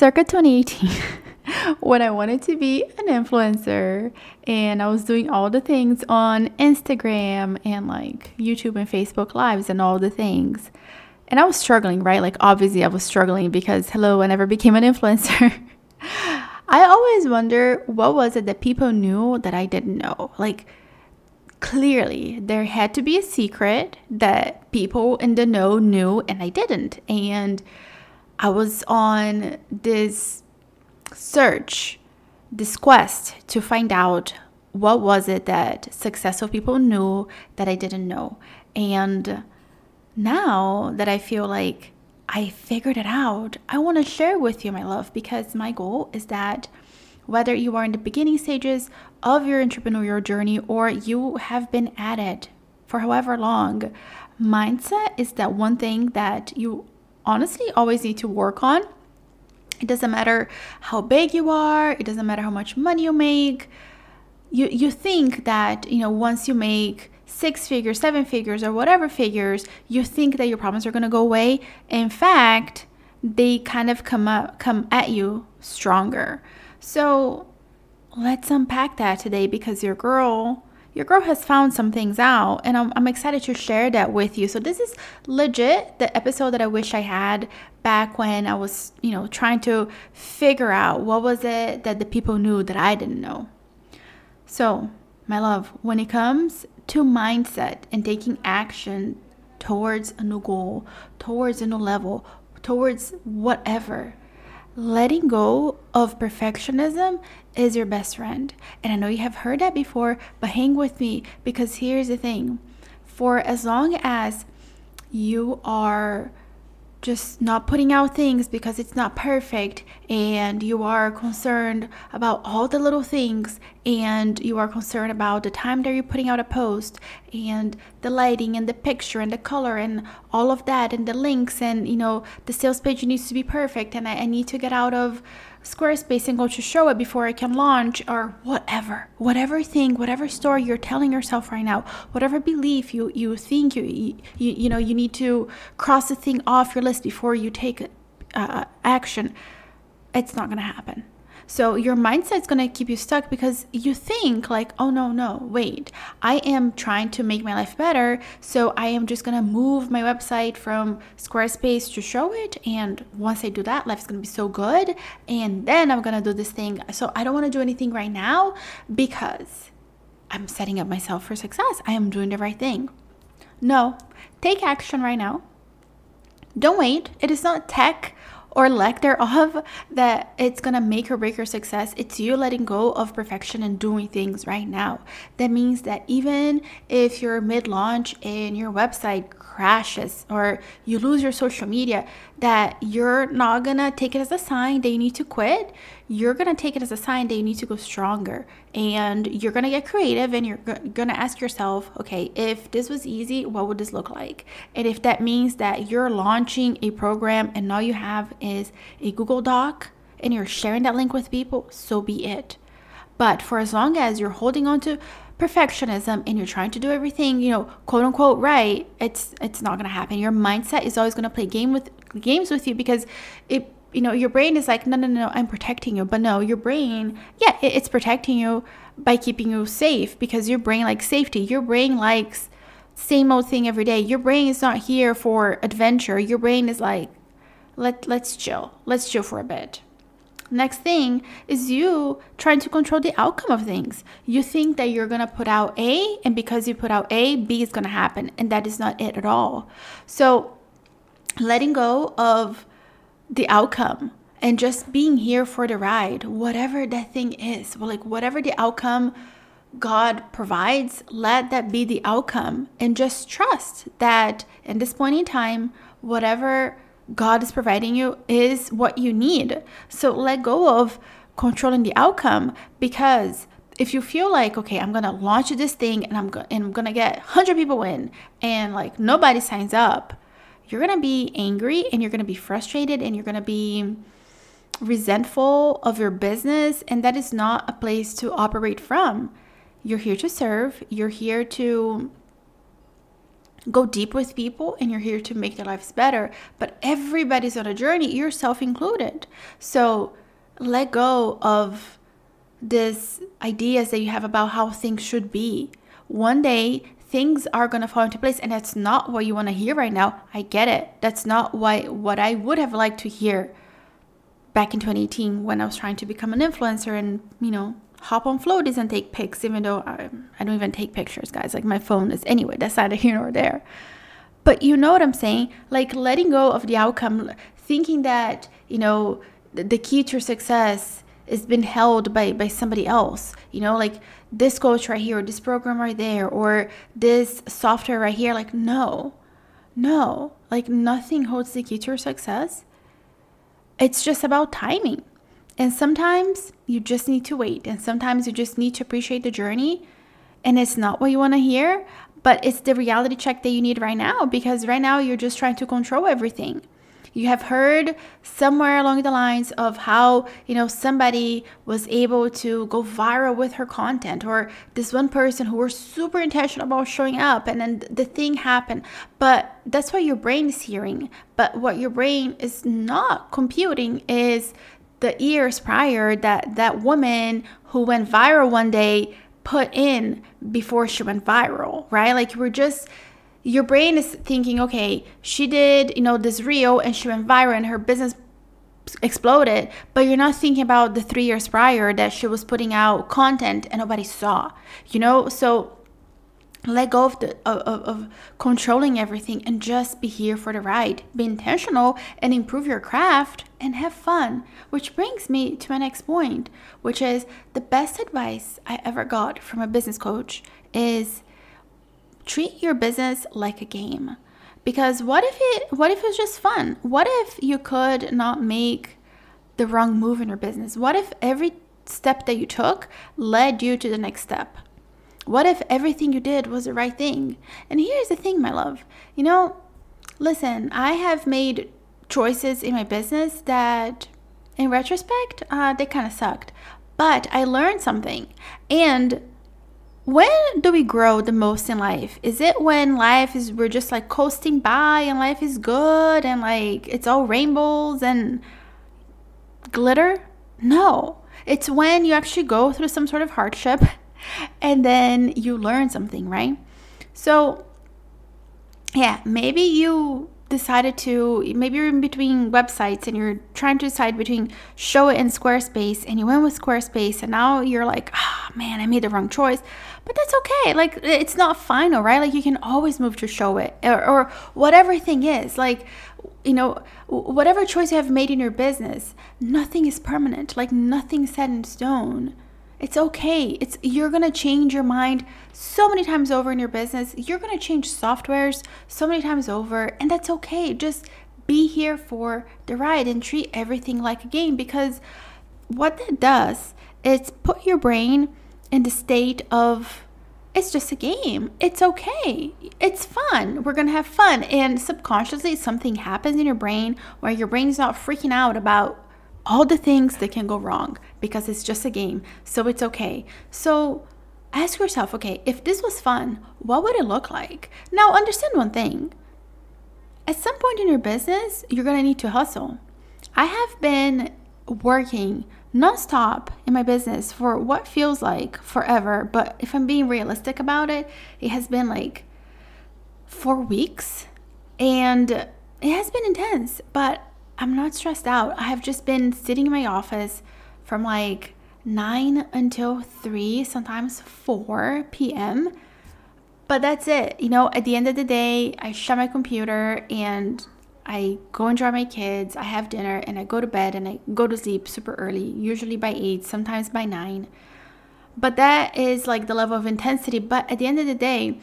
circa 2018 when I wanted to be an influencer and I was doing all the things on Instagram and like YouTube and Facebook lives and all the things. And I was struggling, right? Like obviously I was struggling because hello, I never became an influencer. I always wonder what was it that people knew that I didn't know? Like clearly there had to be a secret that people in the know knew and I didn't. And I was on this search, this quest to find out what was it that successful people knew that I didn't know. And now that I feel like I figured it out, I want to share with you, my love, because my goal is that whether you are in the beginning stages of your entrepreneurial journey or you have been at it for however long, mindset is that one thing that you honestly always need to work on. It doesn't matter how big you are, it doesn't matter how much money you make. You you think that, you know, once you make six figures, seven figures or whatever figures, you think that your problems are going to go away. In fact, they kind of come up come at you stronger. So, let's unpack that today because your girl your girl has found some things out and I'm, I'm excited to share that with you. So this is legit the episode that i wish i had back when i was you know trying to figure out what was it that the people knew that i didn't know. So my love when it comes to mindset and taking action towards a new goal towards a new level towards whatever letting go of perfectionism is your best friend. And I know you have heard that before, but hang with me because here's the thing for as long as you are just not putting out things because it's not perfect and you are concerned about all the little things and you are concerned about the time that you're putting out a post and the lighting and the picture and the color and all of that and the links and you know the sales page needs to be perfect and I, I need to get out of Squarespace and go to Showit before I can launch or whatever. Whatever thing, whatever story you're telling yourself right now, whatever belief you, you think you, you, you know, you need to cross the thing off your list before you take uh, action, it's not going to happen. So your mindset's going to keep you stuck because you think like, "Oh no, no, wait. I am trying to make my life better, so I am just going to move my website from Squarespace to Showit and once I do that, life's going to be so good and then I'm going to do this thing. So I don't want to do anything right now because I'm setting up myself for success. I am doing the right thing. No, take action right now. Don't wait. It is not tech or lack thereof that it's gonna make or break your success. It's you letting go of perfection and doing things right now. That means that even if you're mid launch and your website crashes or you lose your social media, that you're not gonna take it as a sign that you need to quit. You're gonna take it as a sign that you need to go stronger. And you're gonna get creative and you're gonna ask yourself, okay, if this was easy, what would this look like? And if that means that you're launching a program and all you have is a Google Doc and you're sharing that link with people, so be it. But for as long as you're holding on to perfectionism and you're trying to do everything, you know, quote unquote right, it's it's not gonna happen. Your mindset is always gonna play game with games with you because it you know your brain is like no no no i'm protecting you but no your brain yeah it, it's protecting you by keeping you safe because your brain likes safety your brain likes same old thing every day your brain is not here for adventure your brain is like let let's chill let's chill for a bit Next thing is you trying to control the outcome of things. You think that you're going to put out A, and because you put out A, B is going to happen. And that is not it at all. So, letting go of the outcome and just being here for the ride, whatever that thing is, like whatever the outcome God provides, let that be the outcome. And just trust that in this point in time, whatever God is providing you is what you need. So let go of controlling the outcome because if you feel like okay i'm gonna launch this thing and i'm, go- and I'm gonna get 100 people in and like nobody signs up you're gonna be angry and you're gonna be frustrated and you're gonna be resentful of your business. And that is not a place to operate from. You're here to serve. You're here to go deep with people and you're here to make their lives better. But everybody's on a journey, yourself included. So let go of this ideas that you have about how things should be. One day things are going to fall into place and that's not what you want to hear right now. I get it. That's not what what I would have liked to hear back in 2018 when I was trying to become an influencer and, you know, hop on floaties and take pics, even though I, I don't even take pictures, guys. Like my phone is anyway, that's neither here nor there. But you know what I'm saying? Like letting go of the outcome, thinking that, you know, the, the key to success is been held by, by somebody else. You know, like this coach right here, or this program right there, or this software right here. Like, no, no, like nothing holds the key to success. It's just about timing. And sometimes you just need to wait, and sometimes you just need to appreciate the journey. And it's not what you want to hear, but it's the reality check that you need right now because right now you're just trying to control everything. You have heard somewhere along the lines of how, you know, somebody was able to go viral with her content, or this one person who was super intentional about showing up and then the thing happened. But that's what your brain is hearing. But what your brain is not computing is the years prior that that woman who went viral one day put in before she went viral, right? Like we're just your brain is thinking, okay, she did, you know, this reel and she went viral and her business exploded, but you're not thinking about the 3 years prior that she was putting out content and nobody saw. You know, so let go of the of, of, controlling everything and just be here for the ride. Be intentional and improve your craft and have fun. Which brings me to my next point which is the best advice i ever got from a business coach is treat your business like a game. Because what if it what if it's just fun? What if you could not make the wrong move in your business? What if every step that you took led you to the next step what if everything you did was the right thing? And here's the thing, my love. You know, listen, I have made choices in my business that, in retrospect, uh, they kind of sucked. But I learned something. And when do we grow the most in life? Is it when life is, we're just like coasting by and life is good and like it's all rainbows and glitter? No. It's when you actually go through some sort of hardship and then you learn something, right? So, yeah, maybe you decided to maybe you're in between websites and you're trying to decide between Showit and Squarespace and you went with Squarespace and now you're like, oh, man, I made the wrong choice. But that's okay. Like it's not final, right? Like you can always move to Showit or, or whatever thing is. Like you know, whatever choice you have made in your business, nothing is permanent. Like nothing's set in stone. It's okay. It's you're going to change your mind so many times over in your business. You're going to change softwares so many times over, and that's okay. Just be here for the ride and treat everything like a game because what that does is put your brain in the state of it's just a game. It's okay. It's fun. We're going to have fun. And subconsciously, something happens in your brain where your brain's not freaking out about all the things that can go wrong because it's just a game. So it's okay. So ask yourself okay, if this was fun, what would it look like? Now, understand one thing. At some point in your business, you're going to need to hustle. I have been working nonstop in my business for what feels like forever, but if I'm being realistic about it, it has been like four weeks and it has been intense, but I'm not stressed out. I have just been sitting in my office from like 9 until 3, sometimes 4 p.m. But that's it. You know, at the end of the day, I shut my computer and I go and draw my kids, I have dinner, and I go to bed and I go to sleep super early, usually by 8, sometimes by 9. But that is like the level of intensity. But at the end of the day,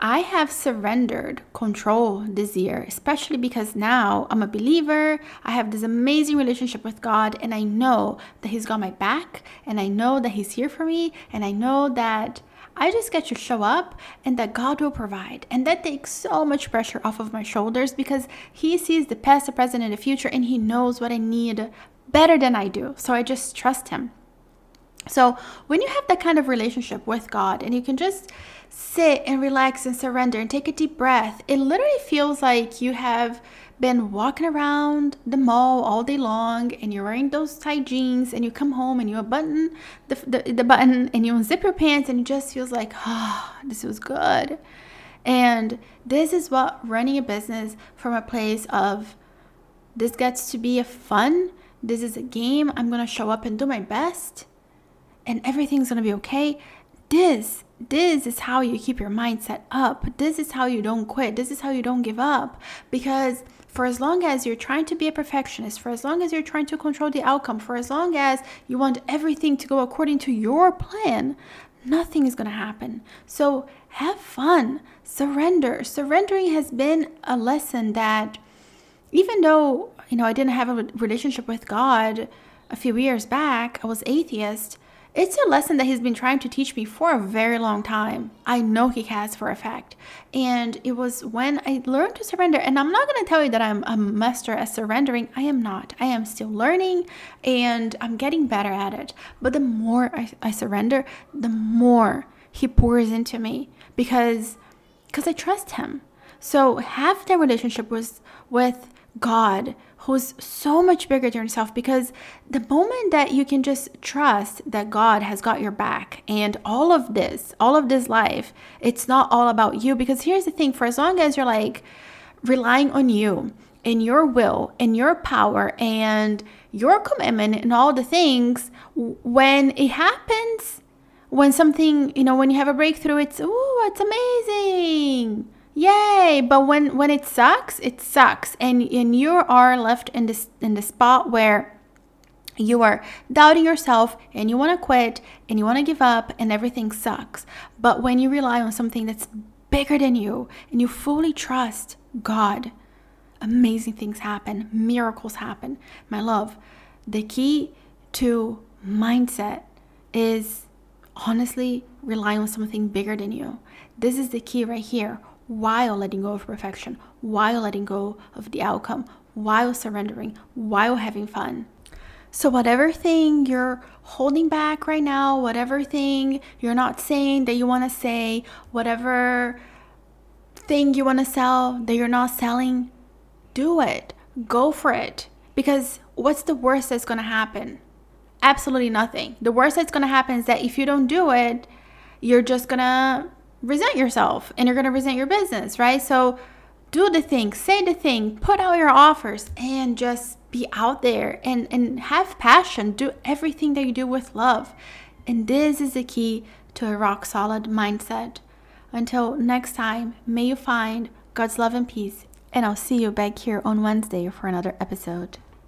I have surrendered control this year, especially because now I'm a believer. I have this amazing relationship with God, and I know that He's got my back, and I know that He's here for me, and I know that I just get to show up and that God will provide. And that takes so much pressure off of my shoulders because He sees the past, the present, and the future, and He knows what I need better than I do. So I just trust Him. So when you have that kind of relationship with God and you can just sit and relax and surrender and take a deep breath, it literally feels like you have been walking around the mall all day long and you're wearing those tight jeans and you come home and you unbutton the, the, the button and you unzip your pants and it just feels like, ah, oh, this was good. And this is what running a business from a place of this gets to be a fun, this is a game, I'm gonna show up and do my best, and everything's gonna be okay. This this is how you keep your mindset up. This is how you don't quit. This is how you don't give up. Because for as long as you're trying to be a perfectionist, for as long as you're trying to control the outcome, for as long as you want everything to go according to your plan, nothing is going to happen. So have fun, surrender. Surrendering has been a lesson that, even though, you know, I didn't have a relationship with God a few years back, I was atheist it's a lesson that he's been trying to teach me for a very long time. I know he has for a fact. And it was when I learned to surrender, and I'm not going to tell you that I'm a master at surrendering. I am not. I am still learning and I'm getting better at it. But the more I, I surrender, the more he pours into me because because I trust him. So have that relationship with with God who's so much bigger than yourself because the moment that you can just trust that God has got your back and all of this, all of this life, it's not all about you. Because here's the thing for as long as you're like relying on you and your will and your power and your commitment and all the things, when it happens, when something, you know, when you have a breakthrough, it's, oh, it's amazing yay! But when when it sucks it sucks. And and you are left in this in the spot where you are doubting yourself and you want to quit and you want to give up and everything sucks. But when you rely on something that's bigger than you and you fully trust god amazing things happen miracles happen. My love the key to mindset is honestly relying on something bigger than you. This is the key right here while letting go of perfection, while letting go of the outcome, while surrendering, while having fun. So, whatever thing you're holding back right now, whatever thing you're not saying that you want to say, whatever thing you want to sell that you're not selling, do it. Go for it. Because what's the worst that's going to happen? Absolutely nothing. The worst that's going to happen is that if you don't do it, you're just going to resent yourself and you're going to resent your business, right? So do the thing, say the thing, put out your offers and just be out there and, and have passion. Do everything that you do with love. And this is the key to a rock solid mindset. Until next time, may you find God's love and peace. And I'll see you back here on Wednesday for another episode.